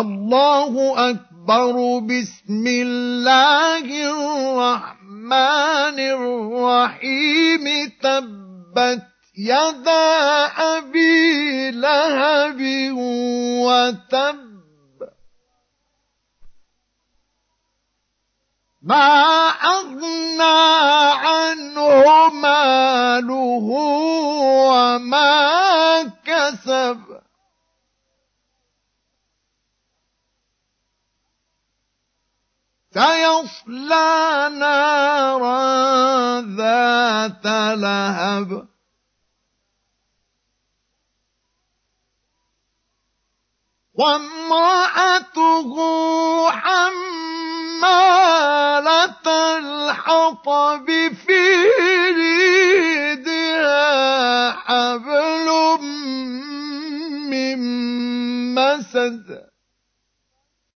الله أكبر. بسم الله الرحمن الرحيم. تبت يدا أبي لهب وتب. ما أغنى عنه ماله وما كسب. سيصلى نارا ذات لهب. وامرأته حمالة الحطب في جيدها حبل من مسد.